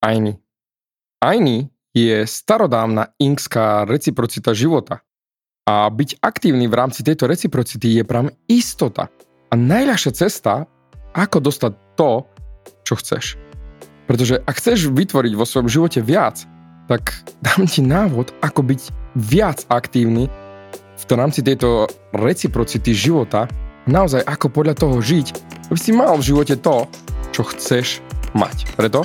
Aini. Aini je starodávna inkská reciprocita života. A byť aktívny v rámci tejto reciprocity je pram istota. A najľahšia cesta, ako dostať to, čo chceš. Pretože ak chceš vytvoriť vo svojom živote viac, tak dám ti návod, ako byť viac aktívny v rámci tejto reciprocity života, naozaj ako podľa toho žiť, aby si mal v živote to, čo chceš mať. Preto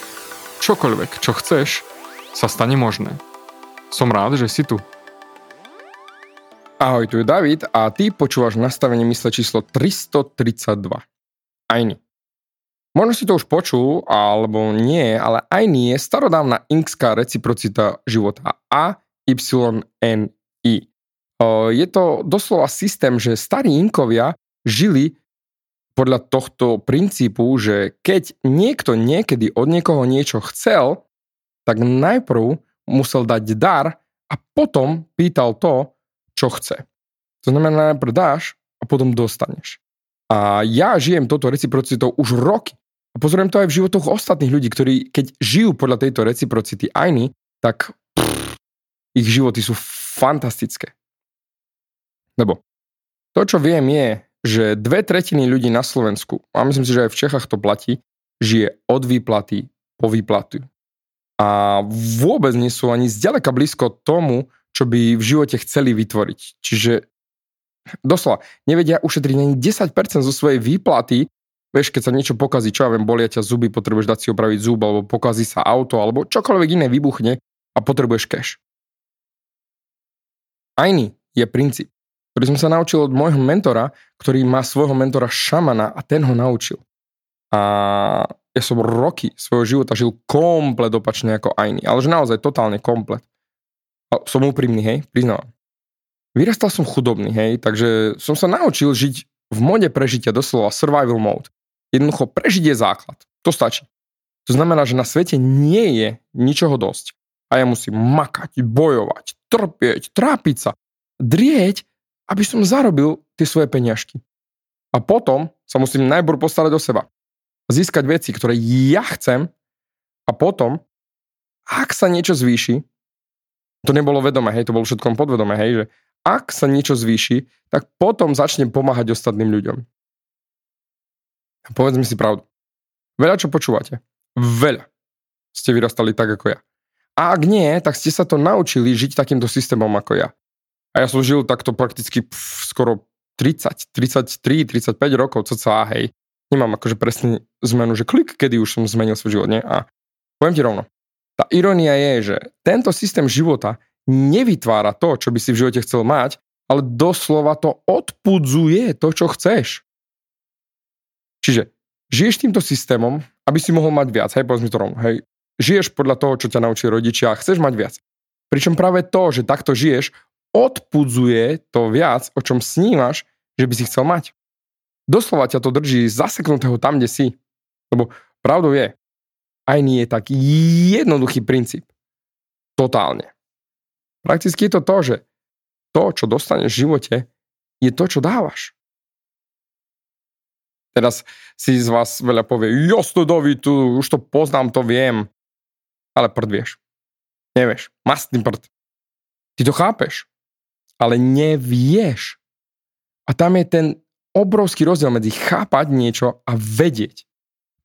čokoľvek, čo chceš, sa stane možné. Som rád, že si tu. Ahoj, tu je David a ty počúvaš nastavenie mysle číslo 332. Aini. Možno si to už počul, alebo nie, ale Aini je starodávna inkská reciprocita života A, Y, N, I. Je to doslova systém, že starí inkovia žili podľa tohto princípu, že keď niekto niekedy od niekoho niečo chcel, tak najprv musel dať dar a potom pýtal to, čo chce. To znamená, najprv dáš a potom dostaneš. A ja žijem toto reciprocitou už roky. A pozorujem to aj v životoch ostatných ľudí, ktorí keď žijú podľa tejto reciprocity ajny, tak pff, ich životy sú fantastické. Lebo to, čo viem, je, že dve tretiny ľudí na Slovensku, a myslím si, že aj v Čechách to platí, žije od výplaty po výplatu. A vôbec nie sú ani zďaleka blízko tomu, čo by v živote chceli vytvoriť. Čiže doslova, nevedia ušetriť ani 10% zo svojej výplaty, vieš, keď sa niečo pokazí, čo ja viem, bolia ťa zuby, potrebuješ dať si opraviť zub, alebo pokazí sa auto, alebo čokoľvek iné vybuchne a potrebuješ cash. Ajný je princíp ktorý som sa naučil od môjho mentora, ktorý má svojho mentora šamana a ten ho naučil. A ja som roky svojho života žil komplet opačne ako Aini, ale že naozaj totálne komplet. A som úprimný, hej, priznávam. Vyrastal som chudobný, hej, takže som sa naučil žiť v mode prežitia, doslova survival mode. Jednoducho prežiť je základ. To stačí. To znamená, že na svete nie je ničoho dosť. A ja musím makať, bojovať, trpieť, trápiť sa, drieť, aby som zarobil tie svoje peniažky. A potom sa musím najprv postarať o seba. Získať veci, ktoré ja chcem a potom, ak sa niečo zvýši, to nebolo vedomé, hej, to bolo všetkom podvedomé, hej, že ak sa niečo zvýši, tak potom začnem pomáhať ostatným ľuďom. A povedzme si pravdu. Veľa čo počúvate. Veľa ste vyrastali tak ako ja. A ak nie, tak ste sa to naučili žiť takýmto systémom ako ja. A ja som žil takto prakticky pf, skoro 30, 33, 35 rokov, co celá, hej. Nemám akože presne zmenu, že klik, kedy už som zmenil svoj život, nie? A poviem ti rovno, tá ironia je, že tento systém života nevytvára to, čo by si v živote chcel mať, ale doslova to odpudzuje to, čo chceš. Čiže žiješ týmto systémom, aby si mohol mať viac, hej, povedz mi to rovno, hej. Žiješ podľa toho, čo ťa naučili rodičia a chceš mať viac. Pričom práve to, že takto žiješ, odpudzuje to viac, o čom snívaš, že by si chcel mať. Doslova ťa to drží zaseknutého tam, kde si. Lebo pravdou je, aj nie je tak jednoduchý princíp. Totálne. Prakticky je to to, že to, čo dostaneš v živote, je to, čo dávaš. Teraz si z vás veľa povie, jasno David, tu, už to poznám, to viem. Ale prd vieš. Nevieš. Mastný prd. Ty to chápeš ale nevieš. A tam je ten obrovský rozdiel medzi chápať niečo a vedieť.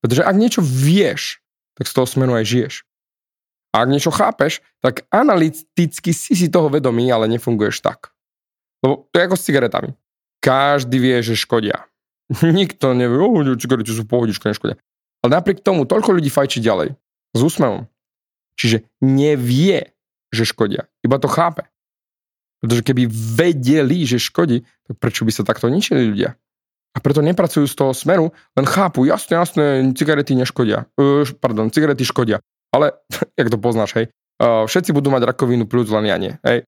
Pretože ak niečo vieš, tak z toho smeru aj žiješ. A ak niečo chápeš, tak analyticky si si toho vedomý, ale nefunguješ tak. Lebo to je ako s cigaretami. Každý vie, že škodia. Nikto nevie, o, cigarety sú pohodička, neškodia. Ale napriek tomu toľko ľudí fajčí ďalej. S úsmevom. Čiže nevie, že škodia. Iba to chápe. Pretože keby vedeli, že škodí, tak prečo by sa takto ničili ľudia? A preto nepracujú z toho smeru, len chápu, jasne, jasne, cigarety neškodia. Uh, pardon, cigarety škodia. Ale, jak to poznáš, hej, uh, všetci budú mať rakovinu, plus len ja nie, hej.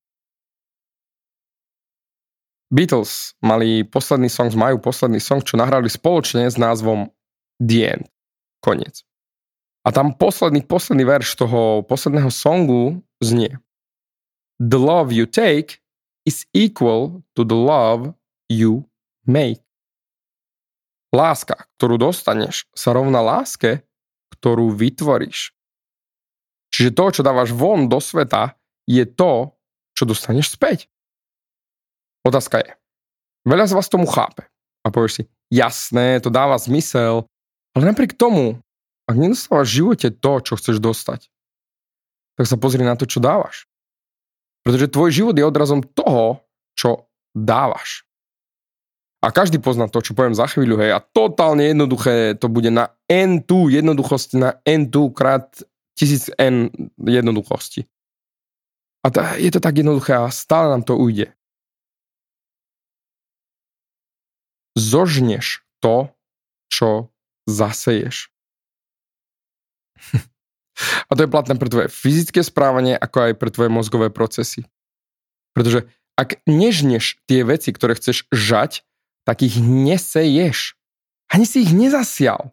Beatles mali posledný song, majú posledný song, čo nahrali spoločne s názvom The End. Koniec. A tam posledný, posledný verš toho posledného songu znie The love you take is equal to the love you make. Láska, ktorú dostaneš, sa rovná láske, ktorú vytvoríš. Čiže to, čo dávaš von do sveta, je to, čo dostaneš späť. Otázka je, veľa z vás tomu chápe a povieš si, jasné, to dáva zmysel, ale napriek tomu, ak nedostávaš v živote to, čo chceš dostať, tak sa pozri na to, čo dávaš. Pretože tvoj život je odrazom toho, čo dávaš. A každý pozná to, čo poviem za chvíľu, hej, a totálne jednoduché to bude na N2 jednoduchosti, na N2 krát 1000 N jednoduchosti. A to, je to tak jednoduché a stále nám to ujde. Zožneš to, čo zaseješ. A to je platné pre tvoje fyzické správanie, ako aj pre tvoje mozgové procesy. Pretože ak nežneš tie veci, ktoré chceš žať, tak ich neseješ. Ani si ich nezasial.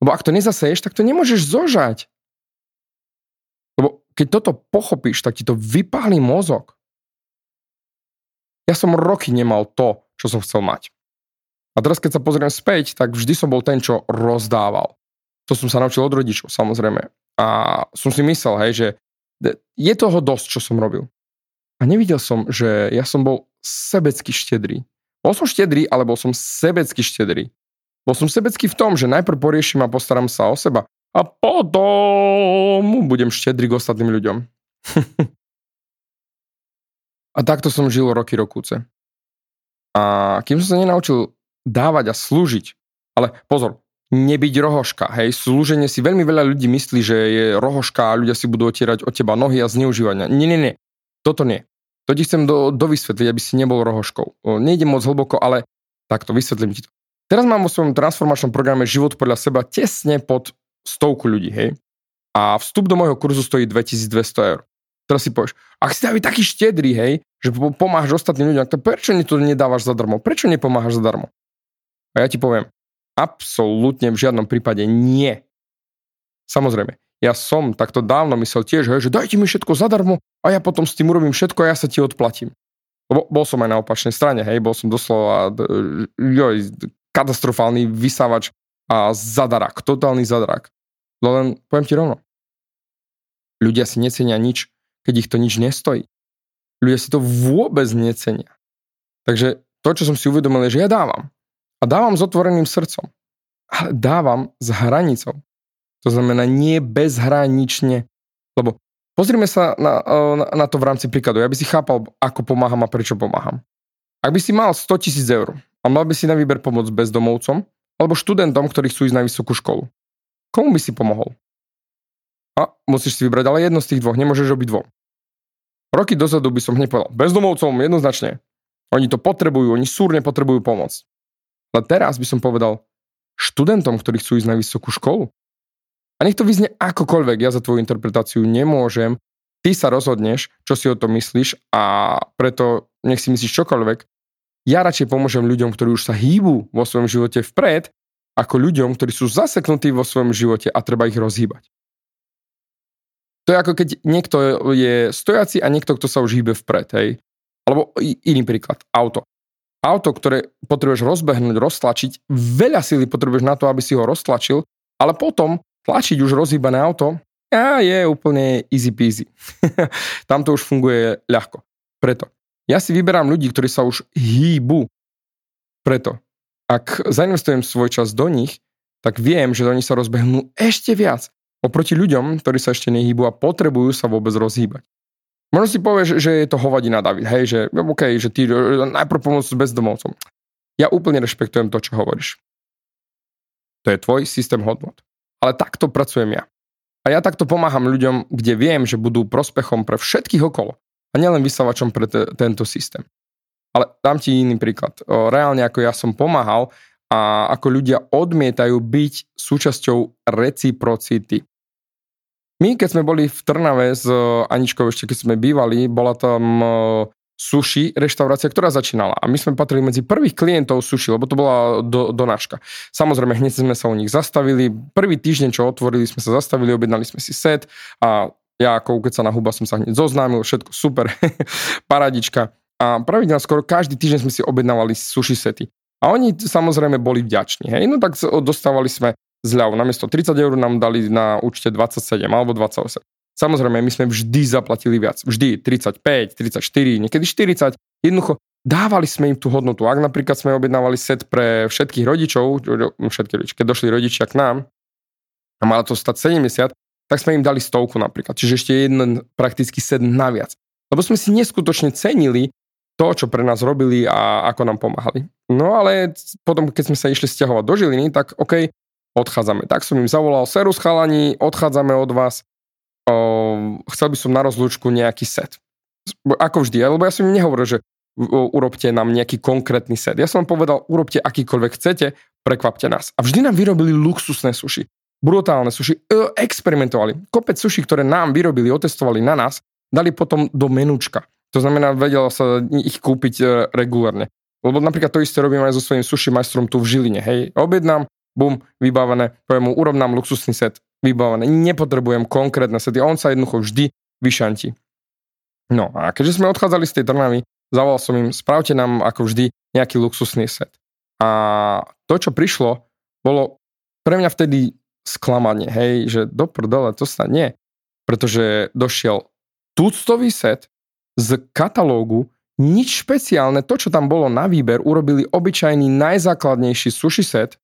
Lebo ak to nezaseješ, tak to nemôžeš zožať. Lebo keď toto pochopíš, tak ti to vypálí mozog. Ja som roky nemal to, čo som chcel mať. A teraz, keď sa pozriem späť, tak vždy som bol ten, čo rozdával. To som sa naučil od rodičov, samozrejme. A som si myslel, hej, že je toho dosť, čo som robil. A nevidel som, že ja som bol sebecky štedrý. Bol som štedrý, ale bol som sebecky štedrý. Bol som sebecký v tom, že najprv poriešim a postaram sa o seba a potom budem štedrý k ostatným ľuďom. a takto som žil roky rokúce. A kým som sa nenaučil dávať a slúžiť, ale pozor, nebyť rohoška, hej, slúženie si veľmi veľa ľudí myslí, že je rohoška a ľudia si budú otierať od teba nohy a zneužívania. Nie, nie, nie, toto nie. To ti chcem do, dovysvetliť, aby si nebol rohoškou. Nejdem moc hlboko, ale takto vysvetlím ti to. Teraz mám vo svojom transformačnom programe Život podľa seba tesne pod stovku ľudí, hej. A vstup do môjho kurzu stojí 2200 eur. Teraz si povieš, ak si byť taký štedrý, hej, že pomáhaš ostatným ľuďom, tak prečo to nedávaš zadarmo? Prečo nepomáhaš zadarmo? A ja ti poviem, absolútne v žiadnom prípade nie. Samozrejme, ja som takto dávno myslel tiež, že dajte mi všetko zadarmo a ja potom s tým urobím všetko a ja sa ti odplatím. Lebo bol som aj na opačnej strane, hej, bol som doslova joj, katastrofálny vysávač a zadarak, totálny zadarak. No len poviem ti rovno. Ľudia si necenia nič, keď ich to nič nestojí. Ľudia si to vôbec necenia. Takže to, čo som si uvedomil, je, že ja dávam. A dávam s otvoreným srdcom. Ale dávam s hranicou. To znamená nie bezhranične. Lebo pozrime sa na, na, na to v rámci príkladu. Ja by si chápal, ako pomáham a prečo pomáham. Ak by si mal 100 tisíc eur a mal by si na výber pomôcť bezdomovcom alebo študentom, ktorí chcú ísť na vysokú školu, komu by si pomohol? A musíš si vybrať ale jedno z tých dvoch, nemôžeš robiť dvom. Roky dozadu by som hneď povedal, bezdomovcom jednoznačne. Oni to potrebujú, oni súrne potrebujú pomoc. Ale teraz by som povedal, študentom, ktorí chcú ísť na vysokú školu, a nech to vyzne akokoľvek, ja za tvoju interpretáciu nemôžem, ty sa rozhodneš, čo si o tom myslíš a preto nech si myslíš čokoľvek. Ja radšej pomôžem ľuďom, ktorí už sa hýbu vo svojom živote vpred, ako ľuďom, ktorí sú zaseknutí vo svojom živote a treba ich rozhýbať. To je ako keď niekto je stojaci a niekto, kto sa už hýbe vpred, hej. Alebo iný príklad, auto. Auto, ktoré potrebuješ rozbehnúť, roztlačiť, veľa síly potrebuješ na to, aby si ho roztlačil, ale potom tlačiť už rozhýbané auto a je úplne easy peasy. Tam to už funguje ľahko. Preto. Ja si vyberám ľudí, ktorí sa už hýbu. Preto. Ak zainvestujem svoj čas do nich, tak viem, že oni sa rozbehnú ešte viac. Oproti ľuďom, ktorí sa ešte nehýbu a potrebujú sa vôbec rozhýbať. Možno si povieš, že je to hovadina David, hej, že OK, že ty najprv pomôcť bezdomovcom. Ja úplne rešpektujem to, čo hovoríš. To je tvoj systém hodnot. Ale takto pracujem ja. A ja takto pomáham ľuďom, kde viem, že budú prospechom pre všetkých okolo. A nielen vysavačom pre te, tento systém. Ale dám ti iný príklad. Reálne ako ja som pomáhal a ako ľudia odmietajú byť súčasťou reciprocity. My, keď sme boli v Trnave s e, Aničkou, ešte keď sme bývali, bola tam e, sushi reštaurácia, ktorá začínala. A my sme patrili medzi prvých klientov sushi, lebo to bola do, donáška. Samozrejme, hneď sme sa u nich zastavili. Prvý týždeň, čo otvorili, sme sa zastavili, objednali sme si set a ja ako sa na huba som sa hneď zoznámil, všetko super, paradička. A pravidelne skoro každý týždeň sme si objednávali sushi sety. A oni samozrejme boli vďační. Hej? No tak dostávali sme zľavu. Namiesto 30 eur nám dali na účte 27 alebo 28. Samozrejme, my sme vždy zaplatili viac. Vždy 35, 34, niekedy 40. Jednoducho dávali sme im tú hodnotu. Ak napríklad sme objednávali set pre všetkých rodičov, všetky rodičky, keď došli rodičia k nám a malo to stať 70, tak sme im dali stovku napríklad. Čiže ešte jeden prakticky set naviac. Lebo sme si neskutočne cenili to, čo pre nás robili a ako nám pomáhali. No ale potom, keď sme sa išli stiahovať do Žiliny, tak OK, odchádzame. Tak som im zavolal, serus chalani, odchádzame od vás, o, chcel by som na rozlúčku nejaký set. Ako vždy, lebo ja som im nehovoril, že urobte nám nejaký konkrétny set. Ja som vám povedal, urobte akýkoľvek chcete, prekvapte nás. A vždy nám vyrobili luxusné suši. Brutálne suši. E, experimentovali. Kopec suši, ktoré nám vyrobili, otestovali na nás, dali potom do menúčka. To znamená, vedel sa ich kúpiť e, regulárne. Lebo napríklad to isté robím aj so svojím sushi majstrom tu v Žiline. Hej, objednám, bum, vybavené, poviem mu, urob nám luxusný set, vybavené. Nepotrebujem konkrétne sety, on sa jednoducho vždy vyšanti. No a keďže sme odchádzali z tej Trnavy, zavolal som im, spravte nám ako vždy nejaký luxusný set. A to, čo prišlo, bolo pre mňa vtedy sklamanie, hej, že do prdele, to sa nie. Pretože došiel tuctový set z katalógu, nič špeciálne, to, čo tam bolo na výber, urobili obyčajný najzákladnejší sushi set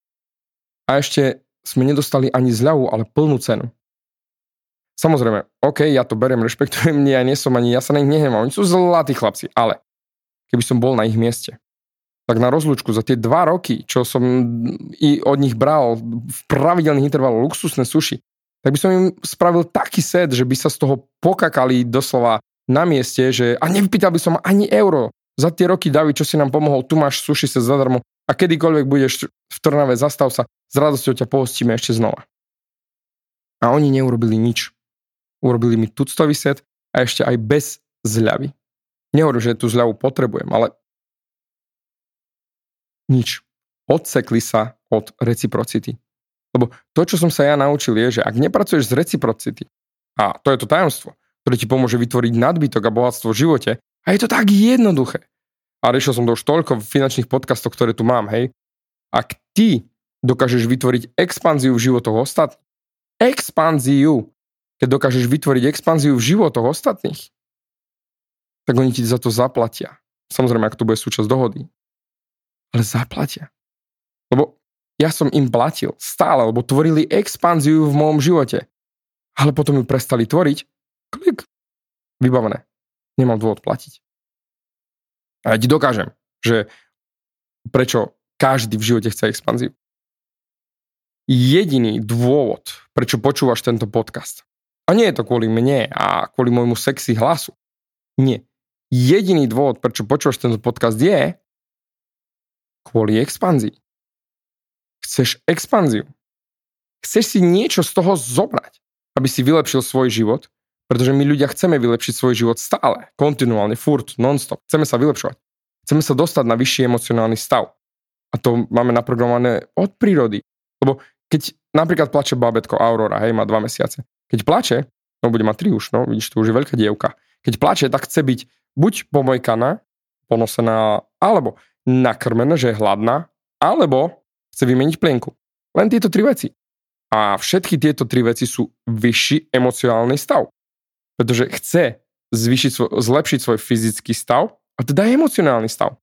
a ešte sme nedostali ani zľavu, ale plnú cenu. Samozrejme, OK, ja to beriem, rešpektujem, nie, ja nie som ani, ja sa na nich nehnevám, oni sú zlatí chlapci, ale keby som bol na ich mieste, tak na rozlúčku za tie dva roky, čo som i od nich bral v pravidelných intervaloch luxusné suši, tak by som im spravil taký set, že by sa z toho pokakali doslova na mieste, že a nevypýtal by som ani euro. Za tie roky, David, čo si nám pomohol, tu máš suši set zadarmo a kedykoľvek budeš v Trnave, zastav sa, s radosťou ťa pohostíme ešte znova. A oni neurobili nič. Urobili mi tuctový set a ešte aj bez zľavy. Nehovorím, že tú zľavu potrebujem, ale nič. Odsekli sa od reciprocity. Lebo to, čo som sa ja naučil, je, že ak nepracuješ z reciprocity, a to je to tajomstvo, ktoré ti pomôže vytvoriť nadbytok a bohatstvo v živote, a je to tak jednoduché. A riešil som to už toľko finančných podcastoch, ktoré tu mám, hej. Ak ty dokážeš vytvoriť expanziu v životoch ostatných, expanziu, keď dokážeš vytvoriť expanziu v životoch ostatných, tak oni ti za to zaplatia. Samozrejme, ak to bude súčasť dohody. Ale zaplatia. Lebo ja som im platil stále, lebo tvorili expanziu v môjom živote. Ale potom ju prestali tvoriť. Klik. Vybavené. Nemal dôvod platiť. A ja ti dokážem, že prečo každý v živote chce expanziu jediný dôvod, prečo počúvaš tento podcast. A nie je to kvôli mne a kvôli môjmu sexy hlasu. Nie. Jediný dôvod, prečo počúvaš tento podcast je kvôli expanzii. Chceš expanziu. Chceš si niečo z toho zobrať, aby si vylepšil svoj život, pretože my ľudia chceme vylepšiť svoj život stále, kontinuálne, furt, non-stop. Chceme sa vylepšovať. Chceme sa dostať na vyšší emocionálny stav. A to máme naprogramované od prírody. Lebo keď napríklad plače babetko Aurora, hej, má dva mesiace. Keď plače, no bude mať tri už, no vidíš, to už je veľká dievka. Keď plače, tak chce byť buď pomojkaná, ponosená, alebo nakrmená, že je hladná, alebo chce vymeniť plienku. Len tieto tri veci. A všetky tieto tri veci sú vyšší emocionálny stav. Pretože chce zvýšiť svoj, zlepšiť svoj fyzický stav a teda emocionálny stav.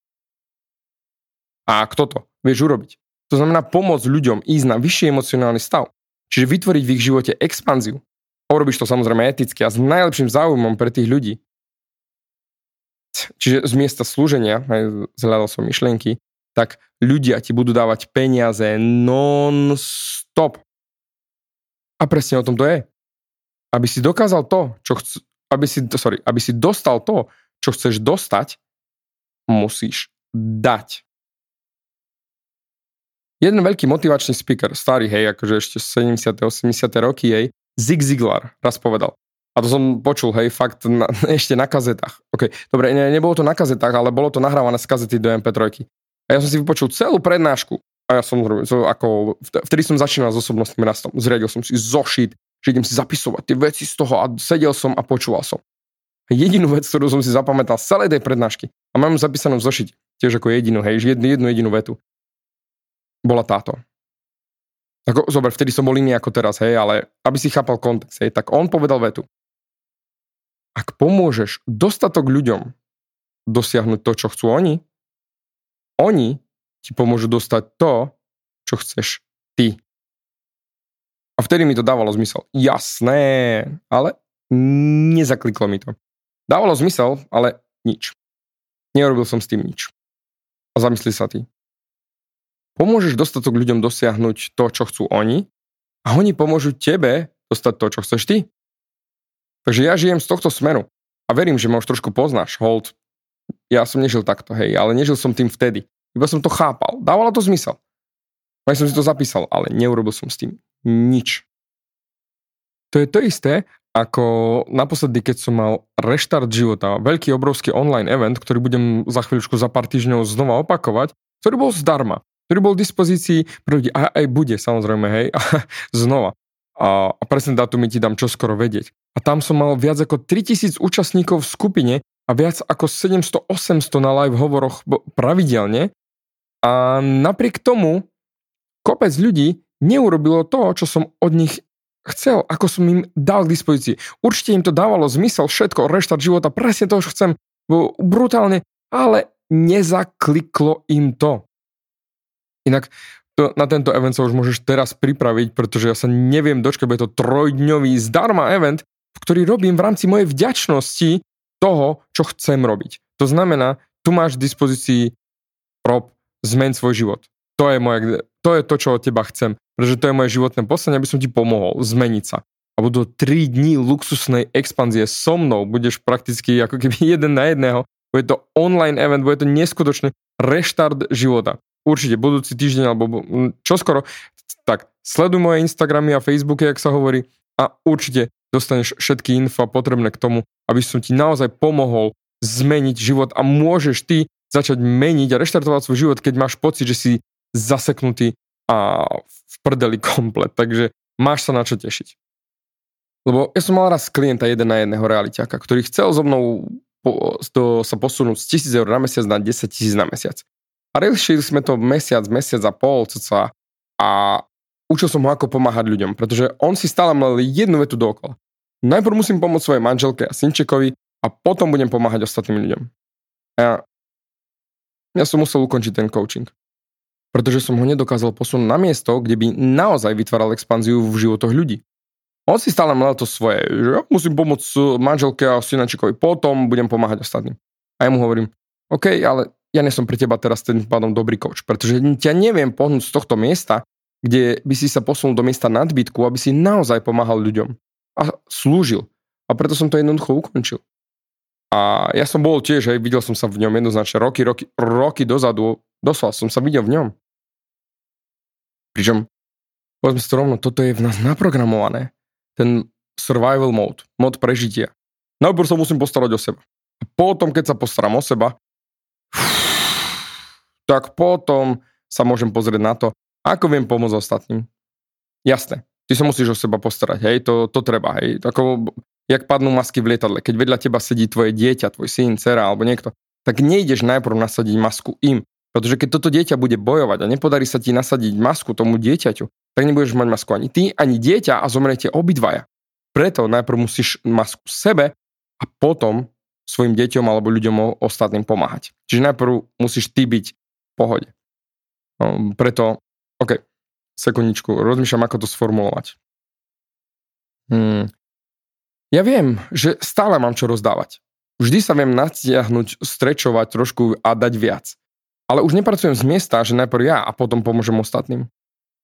A kto to vieš urobiť? To znamená pomôcť ľuďom ísť na vyšší emocionálny stav. Čiže vytvoriť v ich živote expanziu. Urobíš to samozrejme eticky a s najlepším záujmom pre tých ľudí. Čiže z miesta slúženia, zhľadal som myšlienky, tak ľudia ti budú dávať peniaze non-stop. A presne o tom to je. Aby si dokázal to, čo chc- aby si, sorry, aby si dostal to, čo chceš dostať, musíš dať. Jeden veľký motivačný speaker, starý, hej, akože ešte 70. 80. roky, hej, Zig Ziglar raz povedal. A to som počul, hej, fakt na, ešte na kazetách. OK, dobre, ne, nebolo to na kazetách, ale bolo to nahrávané z kazety do MP3. A ja som si vypočul celú prednášku. A ja som, so, ako, vtedy som začínal s osobnostným rastom. Zriadil som si zošit, že idem si zapisovať tie veci z toho a sedel som a počúval som. Jedinú vec, ktorú som si zapamätal z celej tej prednášky, a mám zapísanú v zošite, tiež ako jedinú, hej, jednu, jednu jedinú vetu, bola táto. Ako, zober, vtedy som bol iný ako teraz, hej, ale aby si chápal kontext, hej, tak on povedal vetu. Ak pomôžeš dostatok ľuďom dosiahnuť to, čo chcú oni, oni ti pomôžu dostať to, čo chceš ty. A vtedy mi to dávalo zmysel. Jasné, ale nezakliklo mi to. Dávalo zmysel, ale nič. Neurobil som s tým nič. A zamysli sa ty. Pomôžeš dostatok ľuďom dosiahnuť to, čo chcú oni a oni pomôžu tebe dostať to, čo chceš ty. Takže ja žijem z tohto smeru a verím, že ma už trošku poznáš. Hold, ja som nežil takto, hej, ale nežil som tým vtedy. Iba som to chápal. Dávalo to zmysel. Aj som si to zapísal, ale neurobil som s tým nič. To je to isté, ako naposledy, keď som mal reštart života, veľký, obrovský online event, ktorý budem za chvíľučku, za pár týždňov znova opakovať, ktorý bol zdarma ktorý bol v dispozícii pre ľudí. A aj bude, samozrejme, hej, znova. A, a presne dátumy ti dám čoskoro vedieť. A tam som mal viac ako 3000 účastníkov v skupine a viac ako 700-800 na live hovoroch pravidelne. A napriek tomu kopec ľudí neurobilo to, čo som od nich chcel, ako som im dal k dispozícii. Určite im to dávalo zmysel, všetko, reštart života, presne to, čo chcem, brutálne, ale nezakliklo im to. Inak to, na tento event sa už môžeš teraz pripraviť, pretože ja sa neviem dočkať, bude to trojdňový zdarma event, ktorý robím v rámci mojej vďačnosti toho, čo chcem robiť. To znamená, tu máš v dispozícii prop, zmen svoj život. To je, moje, to je to, čo od teba chcem, pretože to je moje životné poslanie, aby som ti pomohol zmeniť sa. A budú 3 dní luxusnej expanzie so mnou, budeš prakticky ako keby jeden na jedného, bude to online event, bude to neskutočný reštart života. Určite budúci týždeň alebo čoskoro, tak sleduj moje Instagramy a Facebooky, jak sa hovorí a určite dostaneš všetky info potrebné k tomu, aby som ti naozaj pomohol zmeniť život. A môžeš ty začať meniť a reštartovať svoj život, keď máš pocit, že si zaseknutý a v prdeli komplet. Takže máš sa na čo tešiť. Lebo ja som mal raz klienta jeden na jedného realiťaka, ktorý chcel so mnou po, to, sa posunúť z 1000 eur na mesiac na 10 tisíc na mesiac. A riešili sme to mesiac, mesiac a pol, cca. A učil som ho, ako pomáhať ľuďom, pretože on si stále mal jednu vetu dookola. Najprv musím pomôcť svojej manželke a synčekovi a potom budem pomáhať ostatným ľuďom. A ja, ja som musel ukončiť ten coaching. Pretože som ho nedokázal posunúť na miesto, kde by naozaj vytváral expanziu v životoch ľudí. On si stále mal to svoje, že ja musím pomôcť manželke a synačikovi, potom budem pomáhať ostatným. A ja mu hovorím, OK, ale ja nie som pre teba teraz tým pádom dobrý coach, pretože ťa neviem pohnúť z tohto miesta, kde by si sa posunul do miesta nadbytku, aby si naozaj pomáhal ľuďom a slúžil. A preto som to jednoducho ukončil. A ja som bol tiež, hej, videl som sa v ňom jednoznačne roky, roky, roky dozadu, doslova som sa videl v ňom. Pričom, povedzme si to rovno, toto je v nás naprogramované. Ten survival mode, mod prežitia. Najprv sa musím postarať o seba. Potom, keď sa postaram o seba, tak potom sa môžem pozrieť na to, ako viem pomôcť ostatným. Jasné, ty sa musíš o seba postarať, hej, to, to treba, hej. Ako, jak padnú masky v lietadle, keď vedľa teba sedí tvoje dieťa, tvoj syn, dcera alebo niekto, tak nejdeš najprv nasadiť masku im, pretože keď toto dieťa bude bojovať a nepodarí sa ti nasadiť masku tomu dieťaťu, tak nebudeš mať masku ani ty, ani dieťa a zomrete obidvaja. Preto najprv musíš masku sebe a potom svojim deťom alebo ľuďom ostatným pomáhať. Čiže najprv musíš ty byť pohode. Um, preto, OK, sekundičku, rozmýšľam, ako to sformulovať. Hmm. Ja viem, že stále mám čo rozdávať. Vždy sa viem natiahnuť, strečovať trošku a dať viac. Ale už nepracujem z miesta, že najprv ja a potom pomôžem ostatným.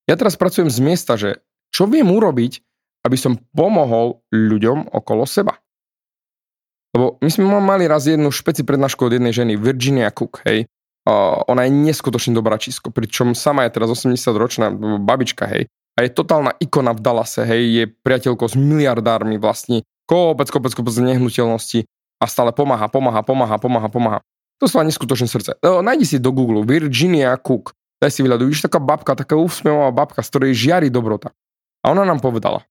Ja teraz pracujem z miesta, že čo viem urobiť, aby som pomohol ľuďom okolo seba. Lebo my sme mali raz jednu špeci prednášku od jednej ženy, Virginia Cook, hej. Uh, ona je neskutočne dobrá čisko, pričom sama je teraz 80 ročná babička, hej. A je totálna ikona v Dallase, hej, je priateľkou s miliardármi vlastní, kopec, kopec, kopec nehnuteľnosti a stále pomáha, pomáha, pomáha, pomáha, pomáha. To sú neskutočné srdce. No, najdi si do Google Virginia Cook. Daj si vyhľadu. Vidíš taká babka, taká úsmevová babka, z ktorej žiari dobrota. A ona nám povedala.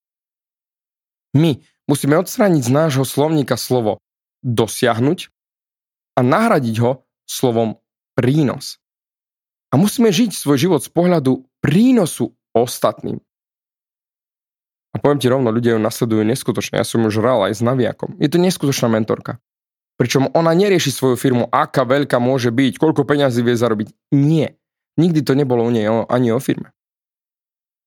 My musíme odstrániť z nášho slovníka slovo dosiahnuť a nahradiť ho slovom prínos. A musíme žiť svoj život z pohľadu prínosu ostatným. A poviem ti rovno, ľudia ju nasledujú neskutočne. Ja som ju žral aj s naviakom. Je to neskutočná mentorka. Pričom ona nerieši svoju firmu, aká veľká môže byť, koľko peňazí vie zarobiť. Nie. Nikdy to nebolo u nej ani o firme.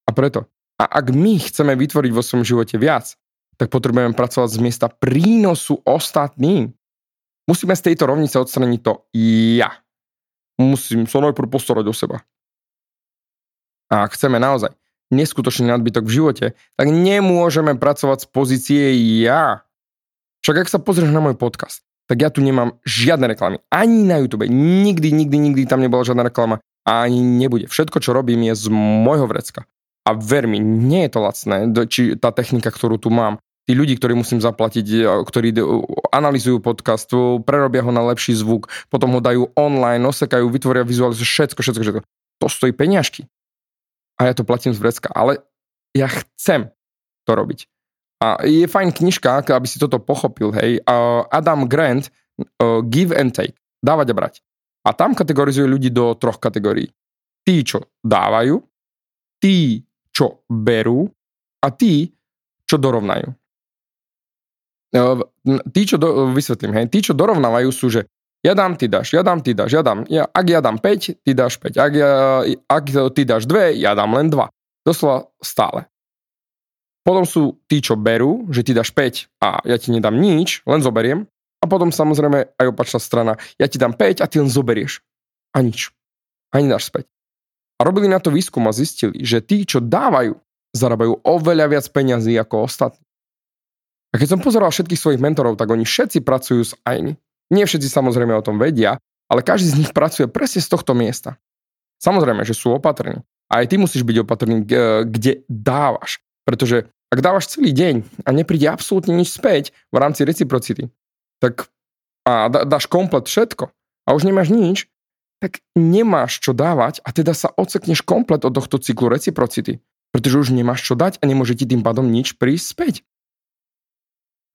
A preto, a ak my chceme vytvoriť vo svojom živote viac, tak potrebujeme pracovať z miesta prínosu ostatným. Musíme z tejto rovnice odstraniť to ja. Musím sa najprv postarať o seba. A ak chceme naozaj neskutočný nadbytok v živote, tak nemôžeme pracovať z pozície ja. Však ak sa pozrieš na môj podcast, tak ja tu nemám žiadne reklamy. Ani na YouTube. Nikdy, nikdy, nikdy tam nebola žiadna reklama. A ani nebude. Všetko, čo robím, je z môjho vrecka. A ver mi, nie je to lacné, či tá technika, ktorú tu mám. Tí ľudí, ktorí musím zaplatiť, e, ktorí analizujú podcast, prerobia ho na lepší zvuk, potom ho dajú online, osekajú, vytvoria vizualizujú, všetko, všetko, všetko. To stojí peňažky a ja to platím z vrecka, ale ja chcem to robiť. A je fajn knižka, aby si toto pochopil, hej, Adam Grant, Give and Take, dávať a brať. A tam kategorizuje ľudí do troch kategórií. Tí, čo dávajú, tí, čo berú a tí, čo dorovnajú. Tí, čo do, vysvetlím, hej, tí, čo dorovnávajú sú, že ja dám, ty dáš, ja dám, ty dáš, ja dám. Ja, ak ja dám 5, ty dáš 5. Ak, ja, ak ty dáš 2, ja dám len 2. Doslova stále. Potom sú tí, čo berú, že ty dáš 5 a ja ti nedám nič, len zoberiem. A potom samozrejme aj opačná strana. Ja ti dám 5 a ty len zoberieš. A nič. A nedáš späť. A robili na to výskum a zistili, že tí, čo dávajú, zarábajú oveľa viac peňazí ako ostatní. A keď som pozoroval všetkých svojich mentorov, tak oni všetci pracujú s ajny. Nie všetci samozrejme o tom vedia, ale každý z nich pracuje presne z tohto miesta. Samozrejme, že sú opatrní. A aj ty musíš byť opatrný, kde dávaš. Pretože ak dávaš celý deň a nepríde absolútne nič späť v rámci reciprocity, tak a dáš komplet všetko a už nemáš nič, tak nemáš čo dávať a teda sa odsekneš komplet od tohto cyklu reciprocity. Pretože už nemáš čo dať a nemôže ti tým pádom nič prísť späť.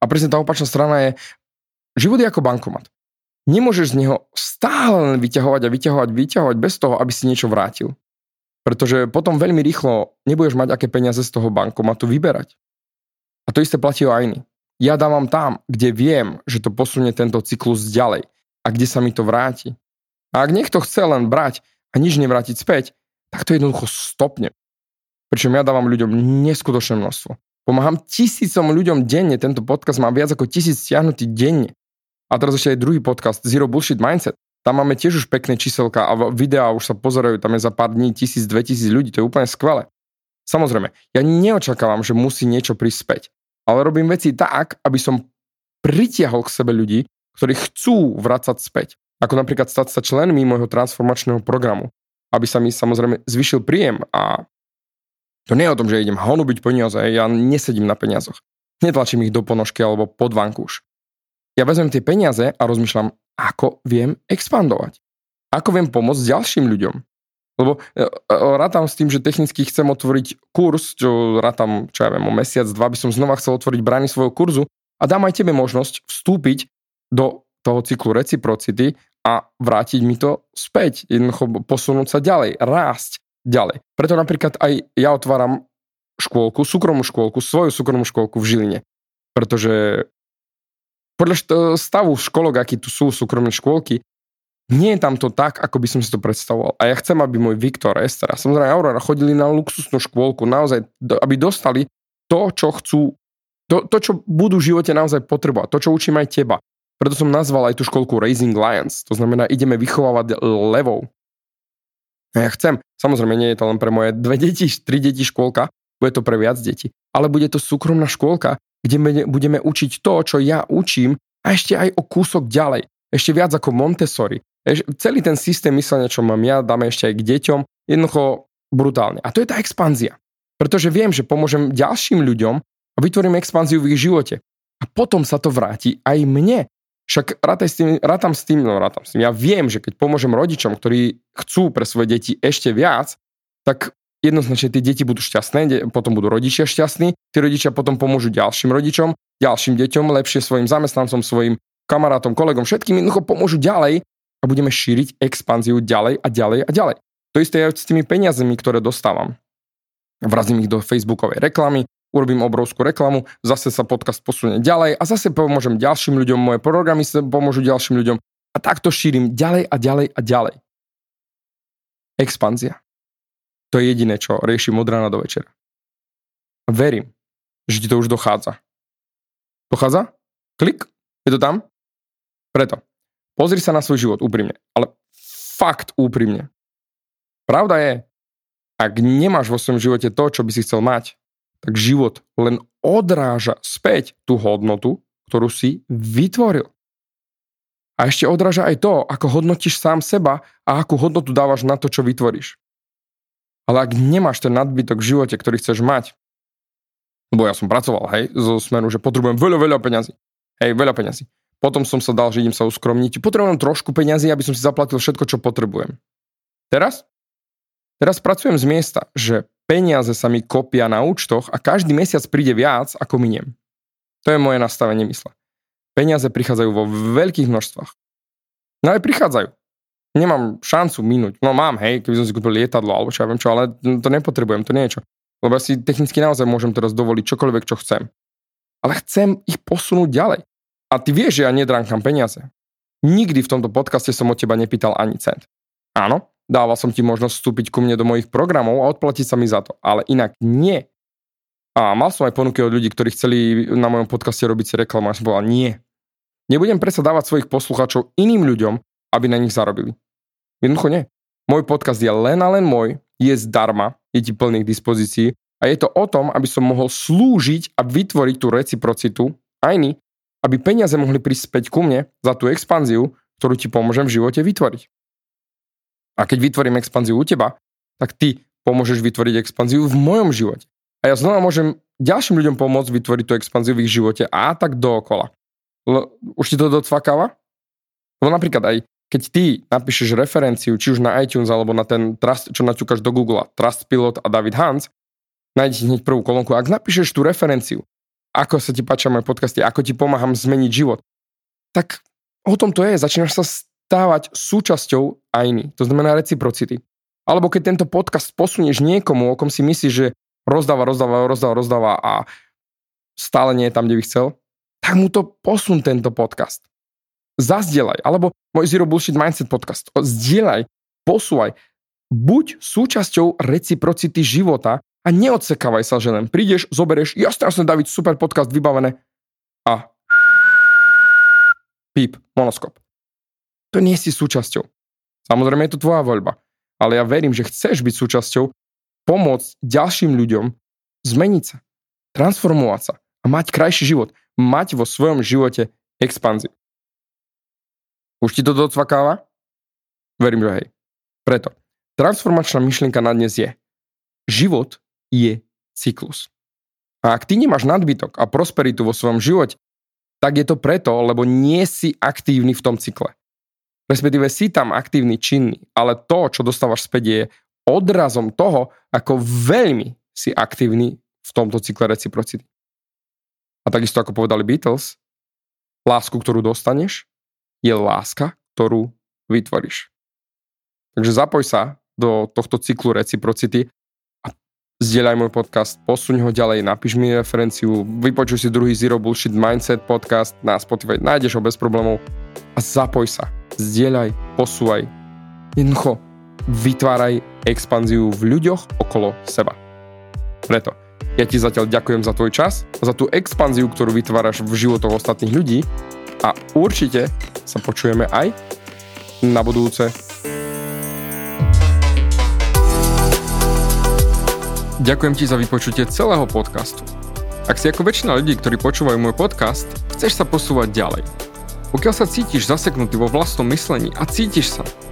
A presne tá opačná strana je, Život je ako bankomat. Nemôžeš z neho stále len vyťahovať a vyťahovať, vyťahovať bez toho, aby si niečo vrátil. Pretože potom veľmi rýchlo nebudeš mať aké peniaze z toho bankomatu vyberať. A to isté platí o ajny. Ja dávam tam, kde viem, že to posunie tento cyklus ďalej a kde sa mi to vráti. A ak niekto chce len brať a nič nevrátiť späť, tak to jednoducho stopne. Pričom ja dávam ľuďom neskutočné množstvo. Pomáham tisícom ľuďom denne, tento podcast má viac ako tisíc stiahnutí denne. A teraz ešte aj druhý podcast, Zero Bullshit Mindset. Tam máme tiež už pekné číselka a videá už sa pozerajú, tam je za pár dní tisíc, dve tisíc ľudí, to je úplne skvelé. Samozrejme, ja neočakávam, že musí niečo prísť späť, ale robím veci tak, aby som pritiahol k sebe ľudí, ktorí chcú vrácať späť. Ako napríklad stať sa členmi môjho transformačného programu, aby sa mi samozrejme zvyšil príjem a to nie je o tom, že idem honubiť peniaze, ja nesedím na peniazoch. Netlačím ich do ponožky alebo pod vankúš ja vezmem tie peniaze a rozmýšľam, ako viem expandovať. Ako viem pomôcť ďalším ľuďom. Lebo e, e, rátam s tým, že technicky chcem otvoriť kurz, čo rátam, čo ja viem, o mesiac, dva by som znova chcel otvoriť brány svojho kurzu a dám aj tebe možnosť vstúpiť do toho cyklu reciprocity a vrátiť mi to späť. Jednoducho posunúť sa ďalej, rásť ďalej. Preto napríklad aj ja otváram škôlku, súkromnú škôlku, svoju súkromnú škôlku v Žiline. Pretože podľa stavu školok, aký tu sú súkromné škôlky, nie je tam to tak, ako by som si to predstavoval. A ja chcem, aby môj Viktor, Ester a samozrejme Aurora chodili na luxusnú škôlku, naozaj, aby dostali to, čo chcú To, to, čo budú v živote naozaj potrebovať, to, čo učím aj teba. Preto som nazval aj tú školku Raising Lions. To znamená, ideme vychovávať levou. A ja chcem, samozrejme nie je to len pre moje dve deti, tri deti škôlka, bude to pre viac detí, ale bude to súkromná škôlka, kde budeme učiť to, čo ja učím a ešte aj o kúsok ďalej. Ešte viac ako Montessori. Celý ten systém myslenia, čo mám ja, dáme ešte aj k deťom, jednoducho brutálne. A to je tá expanzia. Pretože viem, že pomôžem ďalším ľuďom a vytvorím expanziu v ich živote. A potom sa to vráti aj mne. Však rátaj s tým, rátam s tým, no rátam s tým. Ja viem, že keď pomôžem rodičom, ktorí chcú pre svoje deti ešte viac, tak jednoznačne tie deti budú šťastné, potom budú rodičia šťastní, tí rodičia potom pomôžu ďalším rodičom, ďalším deťom, lepšie svojim zamestnancom, svojim kamarátom, kolegom, všetkým jednoducho pomôžu ďalej a budeme šíriť expanziu ďalej a ďalej a ďalej. To isté je s tými peniazmi, ktoré dostávam. Vrazím ich do facebookovej reklamy, urobím obrovskú reklamu, zase sa podcast posunie ďalej a zase pomôžem ďalším ľuďom, moje programy sa pomôžu ďalším ľuďom a takto šírim ďalej a ďalej a ďalej. Expanzia. To je jediné, čo riešim od rána do večera. Verím, že ti to už dochádza. Dochádza? Klik? Je to tam? Preto. Pozri sa na svoj život úprimne. Ale fakt úprimne. Pravda je, ak nemáš vo svojom živote to, čo by si chcel mať, tak život len odráža späť tú hodnotu, ktorú si vytvoril. A ešte odráža aj to, ako hodnotíš sám seba a akú hodnotu dávaš na to, čo vytvoríš. Ale ak nemáš ten nadbytok v živote, ktorý chceš mať, lebo ja som pracoval, hej, zo smeru, že potrebujem veľa, veľa peňazí. Hej, veľa peňazí. Potom som sa dal, že idem sa uskromniť. Potrebujem trošku peňazí, aby som si zaplatil všetko, čo potrebujem. Teraz? Teraz pracujem z miesta, že peniaze sa mi kopia na účtoch a každý mesiac príde viac, ako miniem. To je moje nastavenie mysle. Peniaze prichádzajú vo veľkých množstvách. No aj prichádzajú. Nemám šancu minúť. No mám, hej, keby som si kúpil lietadlo alebo čo ja viem čo, ale to nepotrebujem, to nie je čo. Lebo ja si technicky naozaj môžem teraz dovoliť čokoľvek, čo chcem. Ale chcem ich posunúť ďalej. A ty vieš, že ja nedránkam peniaze. Nikdy v tomto podcaste som od teba nepýtal ani cent. Áno, dával som ti možnosť vstúpiť ku mne do mojich programov a odplatiť sa mi za to. Ale inak nie. A mal som aj ponuky od ľudí, ktorí chceli na mojom podcaste robiť si reklamu a som povedal nie. Nebudem predsa dávať svojich poslucháčov iným ľuďom, aby na nich zarobili. Jednoducho nie. Môj podcast je len a len môj, je zdarma, je ti plný k dispozícii a je to o tom, aby som mohol slúžiť a vytvoriť tú reciprocitu aj iný, aby peniaze mohli prispäť ku mne za tú expanziu, ktorú ti pomôžem v živote vytvoriť. A keď vytvorím expanziu u teba, tak ty pomôžeš vytvoriť expanziu v mojom živote. A ja znova môžem ďalším ľuďom pomôcť vytvoriť tú expanziu v ich živote a tak dookola. L- už ti to docvakáva? Lebo napríklad aj keď ty napíšeš referenciu, či už na iTunes alebo na ten Trust, čo naťukáš do Google, Trustpilot a David Hans, nájdeš hneď prvú kolónku. Ak napíšeš tú referenciu, ako sa ti páčia moje podcasty, ako ti pomáham zmeniť život, tak o tom to je. Začínaš sa stávať súčasťou aj iný. To znamená reciprocity. Alebo keď tento podcast posunieš niekomu, o kom si myslíš, že rozdáva, rozdáva, rozdáva, rozdáva a stále nie je tam, kde by chcel, tak mu to posun tento podcast. Zazdielaj. Alebo môj Zero Bullshit Mindset podcast. Zdieľaj, posúvaj. Buď súčasťou reciprocity života a neodsekávaj sa, že len prídeš, zoberieš, jasne, jasne, David, super podcast, vybavené a píp, monoskop to nie si súčasťou. Samozrejme je to tvoja voľba, ale ja verím, že chceš byť súčasťou, pomôcť ďalším ľuďom zmeniť sa, transformovať sa a mať krajší život, mať vo svojom živote expanziu. Už ti to docvakáva? Verím, že hej. Preto, transformačná myšlienka na dnes je, život je cyklus. A ak ty nemáš nadbytok a prosperitu vo svojom živote, tak je to preto, lebo nie si aktívny v tom cykle. Respektíve si tam aktívny, činný, ale to, čo dostávaš späť, je odrazom toho, ako veľmi si aktívny v tomto cykle reciprocity. A takisto ako povedali Beatles, lásku, ktorú dostaneš, je láska, ktorú vytvoríš. Takže zapoj sa do tohto cyklu reciprocity a zdieľaj môj podcast, posuň ho ďalej, napíš mi referenciu, vypočuj si druhý Zero Bullshit Mindset podcast na Spotify, nájdeš ho bez problémov a zapoj sa zdieľaj, posúvaj. Jednoducho vytváraj expanziu v ľuďoch okolo seba. Preto Ja ti zatiaľ ďakujem za tvoj čas, za tú expanziu, ktorú vytváraš v životoch ostatných ľudí a určite sa počujeme aj na budúce. Ďakujem ti za vypočutie celého podcastu. Ak si ako väčšina ľudí, ktorí počúvajú môj podcast, chceš sa posúvať ďalej. Pokiaľ sa cítiš zaseknutý vo vlastnom myslení a cítiš sa,